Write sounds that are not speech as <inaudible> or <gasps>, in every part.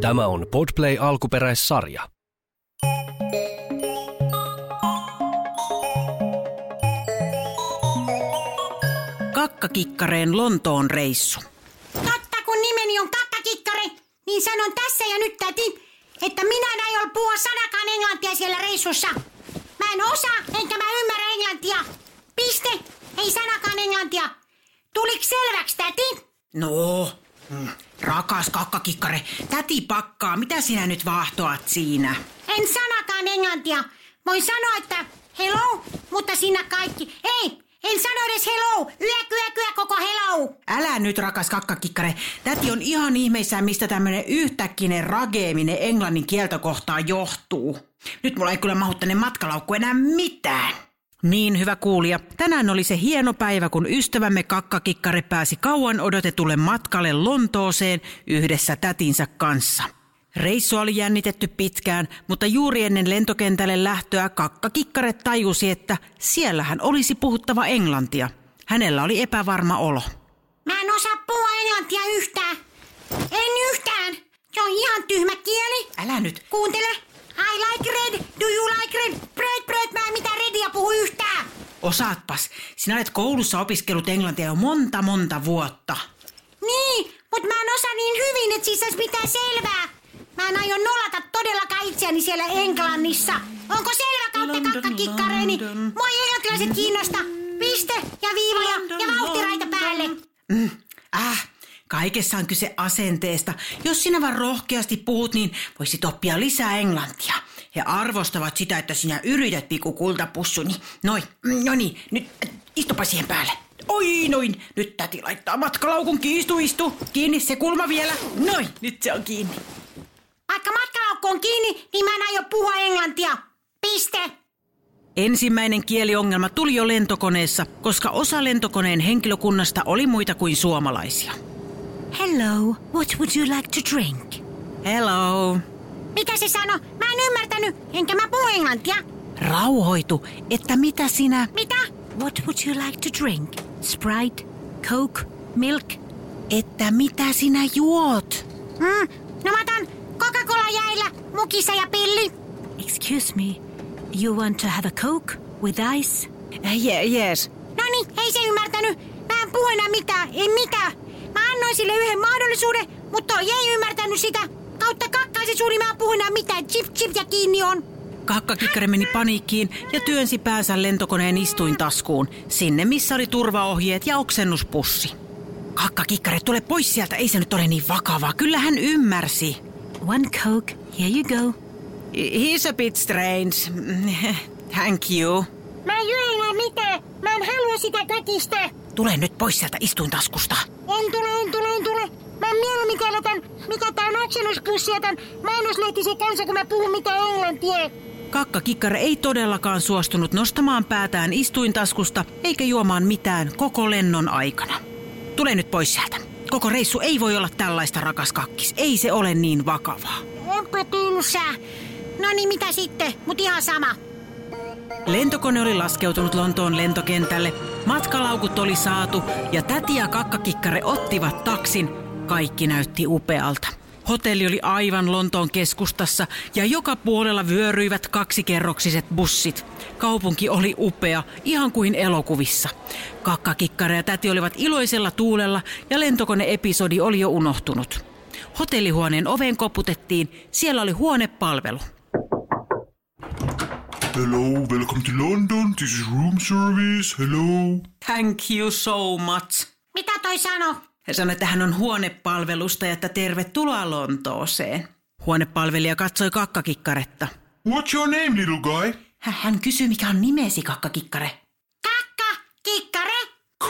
Tämä on Podplay alkuperäissarja. Kakkakikkareen Lontoon reissu. Totta, kun nimeni on Kakkakikkare, niin sanon tässä ja nyt täti, että minä en aio puhua sanakaan englantia siellä reissussa. Mä en osaa, enkä mä ymmärrä englantia. Piste, ei sanakaan englantia. Tuliko selväksi, täti? No, mm, rakas kakkakikkare, täti pakkaa, mitä sinä nyt vaahtoat siinä? En sanakaan englantia. Voin sanoa, että hello, mutta sinä kaikki. Ei, en sano edes hello. Yö, kyö, kyö, koko hello. Älä nyt, rakas kakkakikkare. Täti on ihan ihmeissään, mistä tämmönen yhtäkkinen rageeminen englannin kieltokohtaa johtuu. Nyt mulla ei kyllä mahu tänne matkalaukku enää mitään. Niin, hyvä kuulija. Tänään oli se hieno päivä, kun ystävämme kakkakikkare pääsi kauan odotetulle matkalle Lontooseen yhdessä tätinsä kanssa. Reissu oli jännitetty pitkään, mutta juuri ennen lentokentälle lähtöä kakkakikkare tajusi, että siellähän olisi puhuttava englantia. Hänellä oli epävarma olo. Mä en osaa puhua englantia yhtään. En yhtään. Se on ihan tyhmä kieli. Älä nyt. Kuuntele. I like red. Do you like red? Bread, bread. Mä en mitään redia puhu yhtään. Osaatpas, sinä olet koulussa opiskellut englantia jo monta monta vuotta. Niin, mutta mä en osaa niin hyvin, että siis olisi mitään selvää. Mä en aio nolata todellakaan itseäni siellä Englannissa. Onko selvä kautta kakkakikkareeni? Moi englantilaiset kiinnosta. Piste ja viivoja ja vauhtiraita päälle. Mm, äh, kaikessa on kyse asenteesta. Jos sinä vaan rohkeasti puhut, niin voisit oppia lisää englantia. He arvostavat sitä, että sinä yrität pikku kultapussuni. Noin, no niin, nyt äh, istupa siihen päälle. Oi noin, nyt täti laittaa matkalaukun kiistu, istu. Kiinni se kulma vielä. Noin, nyt se on kiinni. Vaikka matkalaukku on kiinni, niin mä en aio puhua englantia. Piste. Ensimmäinen kieliongelma tuli jo lentokoneessa, koska osa lentokoneen henkilökunnasta oli muita kuin suomalaisia. Hello, what would you like to drink? Hello. Mitä se sano? Mä en ymmärtänyt, enkä mä puhu englantia. Rauhoitu, että mitä sinä... Mitä? What would you like to drink? Sprite, Coke, milk? Että mitä sinä juot? Mm, no mä otan Coca-Cola jäillä, mukissa ja pilli. Excuse me, you want to have a Coke with ice? Äh, Je- yes. No niin, ei se ymmärtänyt. Mä en puhu enää mitään, ei mitään. Mä annoin sille yhden mahdollisuuden, mutta toi ei ymmärtänyt sitä. Kautta kakkaisi suuri, mä en puhu enää mitään. Chip, chip ja kiinni on. Kakkakikkari meni paniikkiin ja työnsi päänsä lentokoneen istuintaskuun, sinne missä oli turvaohjeet ja oksennuspussi. Kakkakikkari, tule pois sieltä, ei se nyt ole niin vakavaa. Kyllä hän ymmärsi. One Coke, here you go. He's a bit strange. <laughs> Thank you. Mä en juo enää mitään. Mä en halua sitä kätistä. Tule nyt pois sieltä istuintaskusta. En tule, en tule, en tule. Mä en mieluummin tän, mikä tää on oksennuspussi ja tän mainoslehtisen kanssa, kun mä puhun mitään englantia. Kakkakikkari ei todellakaan suostunut nostamaan päätään istuintaskusta eikä juomaan mitään koko lennon aikana. Tule nyt pois sieltä. Koko reissu ei voi olla tällaista, rakas kakkis. Ei se ole niin vakavaa. Onpa tylsää. No niin, mitä sitten? Mut ihan sama. Lentokone oli laskeutunut Lontoon lentokentälle, matkalaukut oli saatu ja täti ja kakkakikkare ottivat taksin. Kaikki näytti upealta. Hotelli oli aivan Lontoon keskustassa ja joka puolella vyöryivät kaksikerroksiset bussit. Kaupunki oli upea, ihan kuin elokuvissa. Kakkakikkare ja täti olivat iloisella tuulella ja lentokoneepisodi oli jo unohtunut. Hotellihuoneen oveen koputettiin, siellä oli huonepalvelu. Hello, welcome to London. This is room service. Hello. Thank you so much. Mitä toi sano? Hän sanoi, että hän on huonepalvelusta ja että tervetuloa Lontooseen. Huonepalvelija katsoi kakkakikkaretta. What's your name, little guy? Hä- Hän kysyi, mikä on nimesi, kakkakikkare. Kakka, kikkare?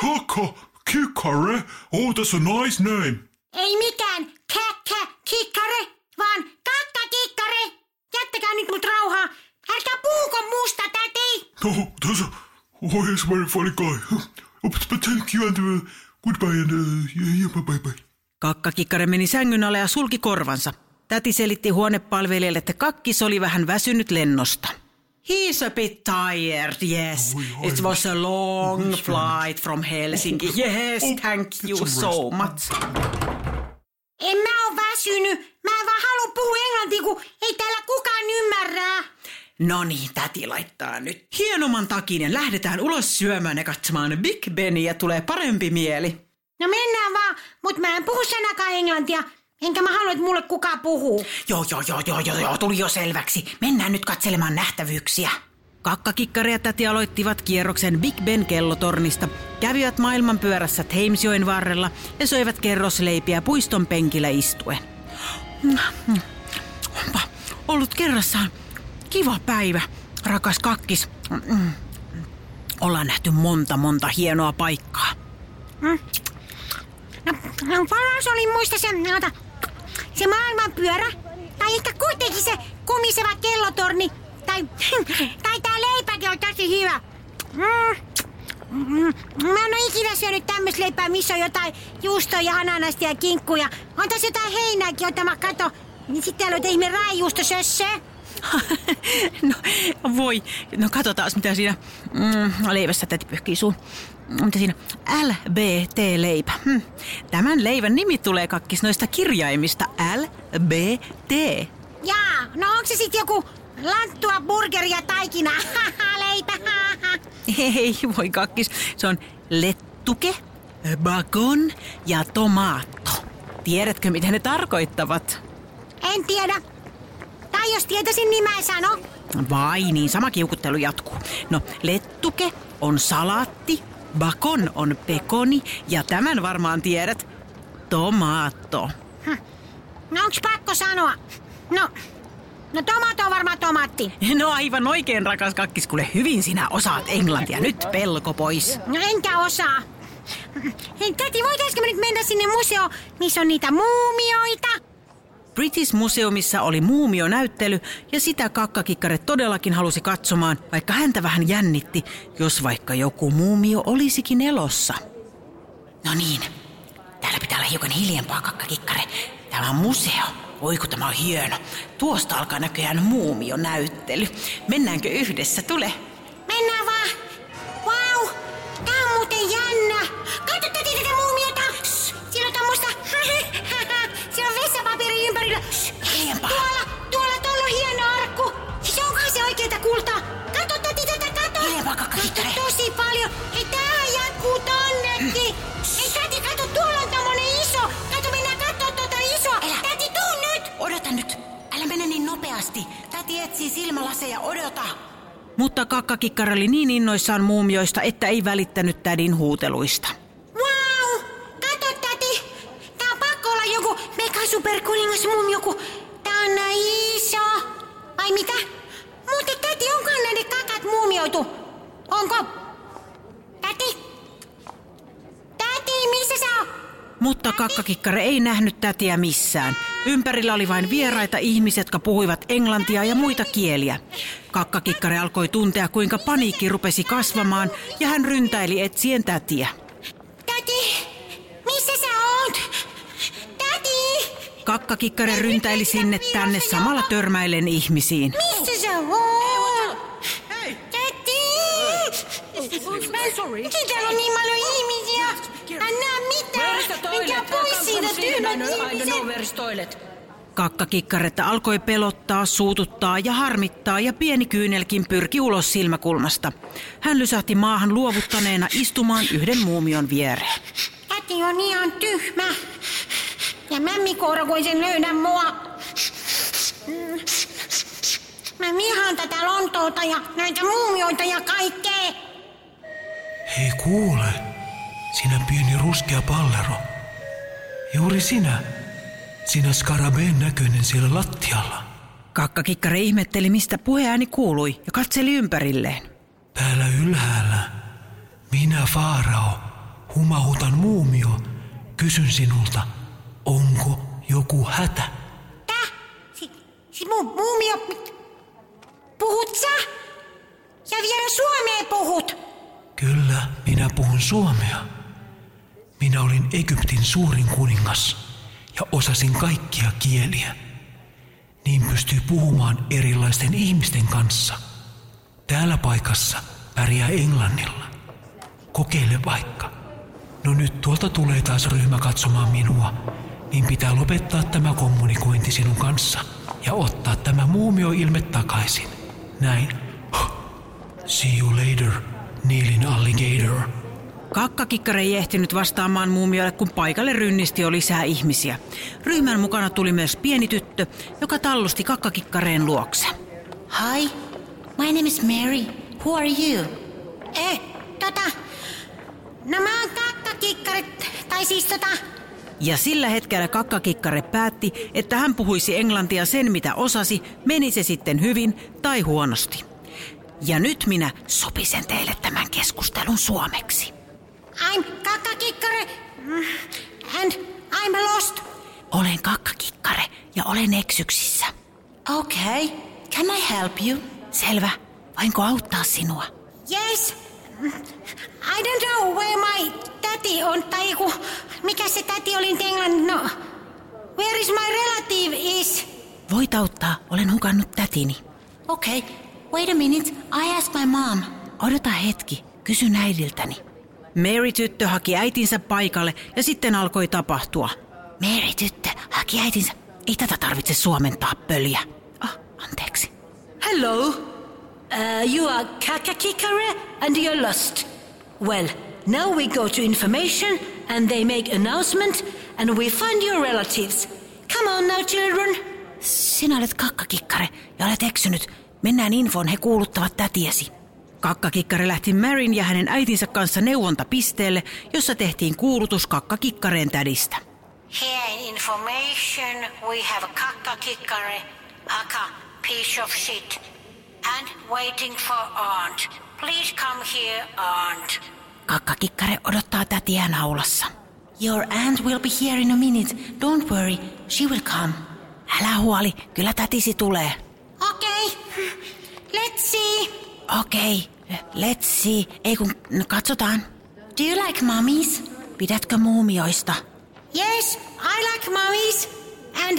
Kaka Kikare. Oh, that's a nice name. Ei mikään kakka, kikkare, vaan kakka, kikkare. Jättäkää nyt mut rauhaa. Älkää puhuko musta, täti. Oh, that's a... Oh, he's a very funny guy. Oh, but, but thank you and uh, goodbye and uh, yeah, yeah, bye, bye, bye. Kakkakikkare meni sängyn alle ja sulki korvansa. Täti selitti huonepalvelijalle, että kakkis oli vähän väsynyt lennosta. He's a bit tired, yes. Oi, oi. It was a long flight from Helsinki. Yes, Oh, thank you so rest. much. En mä oo väsynyt. Mä en vaan halua No niin, täti laittaa nyt hienoman takin ja lähdetään ulos syömään ja katsomaan Big Benia. Tulee parempi mieli. No mennään vaan, mutta mä en puhu sanakaan englantia. Enkä mä halua, että mulle kukaan puhuu. Joo, joo, joo, joo, joo, joo, tuli jo selväksi. Mennään nyt katselemaan nähtävyyksiä. Kakkakikkari ja täti aloittivat kierroksen Big Ben kellotornista, kävivät maailman pyörässä Thamesjoen varrella ja söivät kerrosleipiä puiston penkillä istuen. Onpa ollut kerrassaan kiva päivä, rakas kakkis. Ollaan nähty monta, monta hienoa paikkaa. No, no paras oli muista se, ota, se maailmanpyörä. Tai ehkä kuitenkin se kumiseva kellotorni. Tai, <laughs> tai tää leipäkin on tosi hyvä. Mm. Mm. Mä en ole ikinä syönyt tämmöistä leipää, missä on jotain juustoa ja ananasta ja kinkkuja. On tässä jotain heinääkin, jota mä kato. Niin sitten täällä on ihme raijuustosössöä. <laughs> no voi, no katsotaan mitä siinä mm, leivässä täti pyyhkii suun. Mitä siinä? LBT-leipä. Hm. Tämän leivän nimi tulee kakkis noista kirjaimista LBT. Jaa, no onko se sitten joku lanttua, burgeria, taikina, <laughs> leipä? Ei voi kakkis, se on lettuke, bakon ja tomaatto. Tiedätkö, mitä ne tarkoittavat? En tiedä. Tai jos tietäisin, niin mä en sano. Vai niin, sama kiukuttelu jatkuu. No, lettuke on salaatti, bakon on pekoni ja tämän varmaan tiedät, tomaatto. No onks pakko sanoa? No, no tomato on varmaan tomaatti. No aivan oikein, rakas kakkis, kuule hyvin sinä osaat englantia. Nyt pelko pois. No enkä osaa. Hei täti, voitaisko me nyt mennä sinne museoon, missä on niitä muumioita? British Museumissa oli muumionäyttely ja sitä kakkakikkare todellakin halusi katsomaan, vaikka häntä vähän jännitti, jos vaikka joku muumio olisikin elossa. No niin, täällä pitää olla hiukan hiljempaa kakkakikkare. Tämä on museo. Oi kun tämä on hieno. Tuosta alkaa näköjään muumionäyttely. Mennäänkö yhdessä? Tule. Mennään vaan. Shh, Hiljempaa. Tuolla, tuolla, tuolla on hieno arkku. Siis onkohan se oikeeta kultaa? Katso täti tätä, katso. Hiljempaa, kakkakikkare. Katso tosi paljon. Hei, tämähän jatkuu tonnekin. Hei täti, katso, tuolla on tommonen iso. Katso, mennään kattoo tuota isoa. Älä. Täti, tuu nyt. Odota nyt. Älä mene niin nopeasti. Täti etsii silmälaseja. Odota. Mutta kakkakikkari oli niin innoissaan muumioista, että ei välittänyt tädin huuteluista. Wow! Kato, täti! Tää on pakko olla joku mega superkuningas mum joku. Näin iso. Vai mitä? Mutta täti, onkohan näiden kakat muumioitu? Onko? Täti? Täti, missä sä oot? Mutta kakkakikkare ei nähnyt tätiä missään. Ympärillä oli vain vieraita ihmisiä, jotka puhuivat englantia ja muita kieliä. Kakkakikkare alkoi tuntea, kuinka paniikki rupesi kasvamaan ja hän ryntäili etsien tätiä. Täti, missä sä oot? Täti! Kakkakikkare ryntäili sinne tänne samalla törmäillen ihmisiin. Missä sä oot? Täti! Miksi täällä on niin paljon ihmisiä? Näe mitään. Mikä pois siitä tyhmät ihmiset? Kakkakikkaretta alkoi pelottaa, suututtaa ja harmittaa ja pieni kyynelkin pyrki ulos silmäkulmasta. Hän lysähti maahan luovuttaneena istumaan yhden muumion viereen. Täti on ihan tyhmä. Ja mämmikoura, kun sen löydä mua. Mä vihaan tätä Lontoota ja näitä muumioita ja kaikkea. Hei kuule, sinä pieni ruskea pallero. Juuri sinä, sinä skarabeen näköinen siellä lattialla. Kakkakikkare ihmetteli, mistä puheääni kuului ja katseli ympärilleen. Täällä ylhäällä, minä Faarao, humahutan muumio, kysyn sinulta, onko joku hätä? Tää? Si, si mu, muumio... Puhut sä? Ja vielä suomea puhut. Kyllä, minä puhun suomea. Minä olin Egyptin suurin kuningas ja osasin kaikkia kieliä. Niin pystyy puhumaan erilaisten ihmisten kanssa. Täällä paikassa pärjää englannilla. Kokeile vaikka. No nyt tuolta tulee taas ryhmä katsomaan minua, niin pitää lopettaa tämä kommunikointi sinun kanssa ja ottaa tämä muumioilme takaisin. näin. <gasps> See you later, Neilin alligator. Kakkakikkare ei ehtinyt vastaamaan muumiolle, kun paikalle rynnisti jo lisää ihmisiä. Ryhmän mukana tuli myös pieni tyttö, joka tallusti kakkakikkareen luokse. Hi, my name is Mary. Who are you? Eh, tota... No mä oon kakkakikkari, tai siis tota... Ja sillä hetkellä kakkakikkare päätti, että hän puhuisi englantia sen mitä osasi, meni se sitten hyvin tai huonosti. Ja nyt minä sopisen teille tämän keskustelun suomeksi. I'm kakkakikkari, mm, and I'm lost. Olen kakkakikkare ja olen eksyksissä. Okay, can I help you? Selvä. Voinko auttaa sinua? Yes. I don't know where my daddy on, tai joku, mikä se täti oli englannin, no. Where is my relative is? Voit auttaa, olen hukannut tätini. Okay, wait a minute, I ask my mom. Odota hetki, kysyn äidiltäni. Mary-tyttö haki äitinsä paikalle ja sitten alkoi tapahtua. Mary-tyttö haki äitinsä. Ei tätä tarvitse suomentaa pöliä. Ah, anteeksi. Hello. Uh, you are Kakakikare and you're lost. Well, now we go to information and they make announcement and we find your relatives. Come on now, children. Sinä olet kakkakikkare ja olet eksynyt. Mennään infoon, he kuuluttavat tätiesi. Kakkakikkare lähti Marin ja hänen äitinsä kanssa neuvontapisteelle, jossa tehtiin kuulutus kakkakikkareen tädistä. Here in information we have kakkakikkari, aka piece of shit, and waiting for aunt. Please come here, aunt. Kakkakikkare odottaa tätiään aulassa. Your aunt will be here in a minute. Don't worry, she will come. Älä huoli, kyllä tätisi tulee. Okay, let's see. Okei, okay, let's see. Ei kun, no katsotaan. Do you like mummies? Pidätkö muumioista? Yes, I like mummies and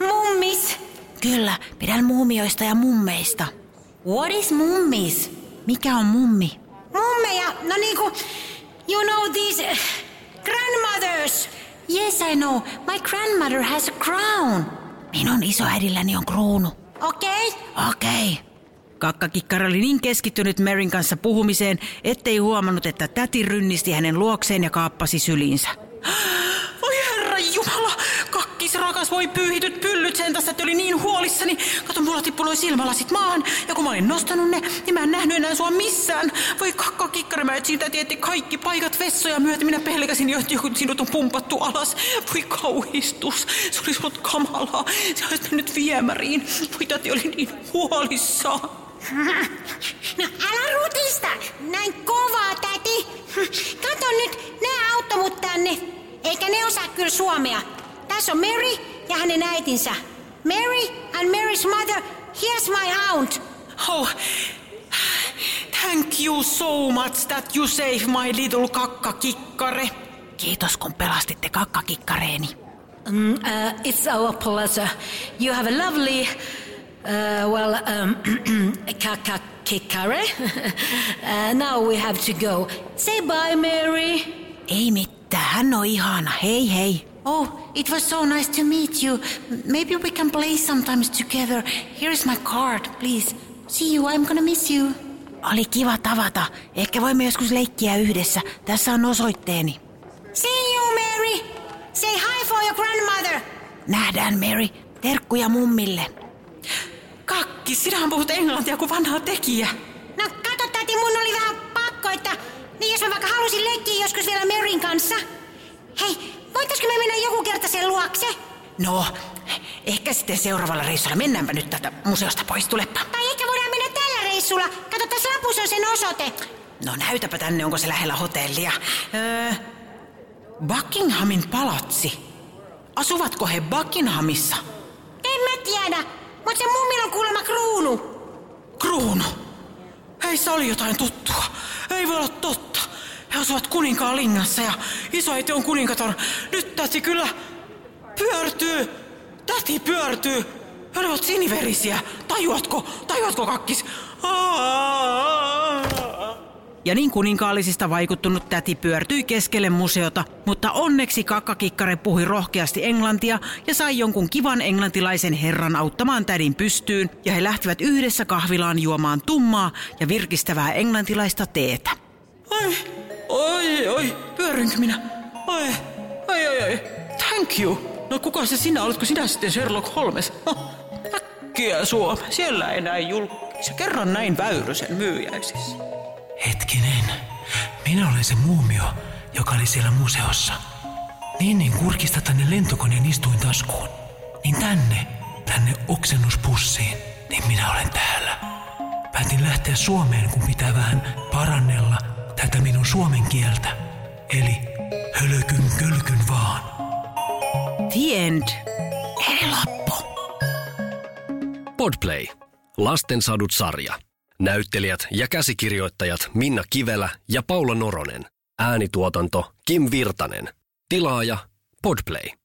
mummies. Kyllä, pidän muumioista ja mummeista. What is mummies? Mikä on mummi? Mummeja, no niinku, you know these uh, grandmothers. Yes, I know. My grandmother has a crown. Minun isoäidilläni on kruunu. Okay. Okei. Okay. Kakkakikkara oli niin keskittynyt Marin kanssa puhumiseen, ettei huomannut, että täti rynnisti hänen luokseen ja kaappasi syliinsä. <gasps> Rakas, voi pyyhityt pyllyt sen tästä, että oli niin huolissani. Kato, mulla tippui silmälasit maahan, ja kun mä olin nostanut ne, niin mä en nähnyt enää sua missään. Voi kakkakikkara, mä etsin täti kaikki paikat vessoja myöten. Minä pelkäsin jo, että sinut on pumpattu alas. Voi kauhistus, se olisi ollut kamalaa. Se olisi mennyt viemäriin. Voi täti oli niin huolissaan. No älä rutista, näin kovaa täti. Kato nyt, ne auttoi mut tänne. Eikä ne osaa kyllä suomea. Tässä on Mary ja hänen äitinsä. Mary and Mary's mother, here's my aunt. Oh, thank you so much that you saved my little kakkakikkare. Kiitos kun pelastitte kakkakikkareeni. Mm, uh, it's our pleasure. You have a lovely Uh, well, um, <clears throat> kakakikare. <laughs> uh, now we have to go. Say bye, Mary. Ei mitään, hän on ihana. Hei hei. Oh, it was so nice to meet you. Maybe we can play sometimes together. Here is my card, please. See you, I'm gonna miss you. Oli kiva tavata. Ehkä voimme joskus leikkiä yhdessä. Tässä on osoitteeni. See you, Mary. Say hi for your grandmother. Nähdään, Mary. Terkkuja mummille. Kakki, sinähän puhut englantia kuin vanha tekijä. No kato täti, mun oli vähän pakko, että niin jos mä vaikka halusin leikkiä joskus vielä Merin kanssa. Hei, voitaisko me mennä joku kerta sen luokse? No, ehkä sitten seuraavalla reissulla. Mennäänpä nyt tätä museosta pois, tulepa. Tai ehkä voidaan mennä tällä reissulla. Kato, tässä lapussa on sen osoite. No näytäpä tänne, onko se lähellä hotellia. Öö, Buckinghamin palatsi. Asuvatko he Buckinghamissa? En mä tiedä. Mutta se mummilla on kuulemma kruunu. Kruunu? Heissä oli jotain tuttua. Ei voi olla totta. He asuvat kuninkaan lingassa ja isoäiti on kuninkaton. Nyt täti kyllä pyörtyy. Täti pyörtyy. He olivat siniverisiä. Tajuatko? Tajuatko kakkis? Ja niin kuninkaallisista vaikuttunut täti pyörtyi keskelle museota, mutta onneksi kakkakikkare puhui rohkeasti englantia ja sai jonkun kivan englantilaisen herran auttamaan tädin pystyyn ja he lähtivät yhdessä kahvilaan juomaan tummaa ja virkistävää englantilaista teetä. Ai, oi, oi, pyörinkö minä? Ai, ai, ai, ai, thank you. No kuka se sinä oletko sinä sitten Sherlock Holmes? No, äkkiä Suome, siellä ei näin julkisia. Kerran näin Väyrysen myyjäisissä. Hetkinen, minä olen se muumio, joka oli siellä museossa. Niin niin kurkista tänne lentokoneen istuin taskuun. Niin tänne, tänne oksennuspussiin, niin minä olen täällä. Päätin lähteä Suomeen, kun pitää vähän parannella tätä minun suomen kieltä. Eli hölkyn kölkyn vaan. The end. Eli loppu. Podplay. Lastensadut sarja. Näyttelijät ja käsikirjoittajat Minna Kivelä ja Paula Noronen. Äänituotanto Kim Virtanen. Tilaaja Podplay.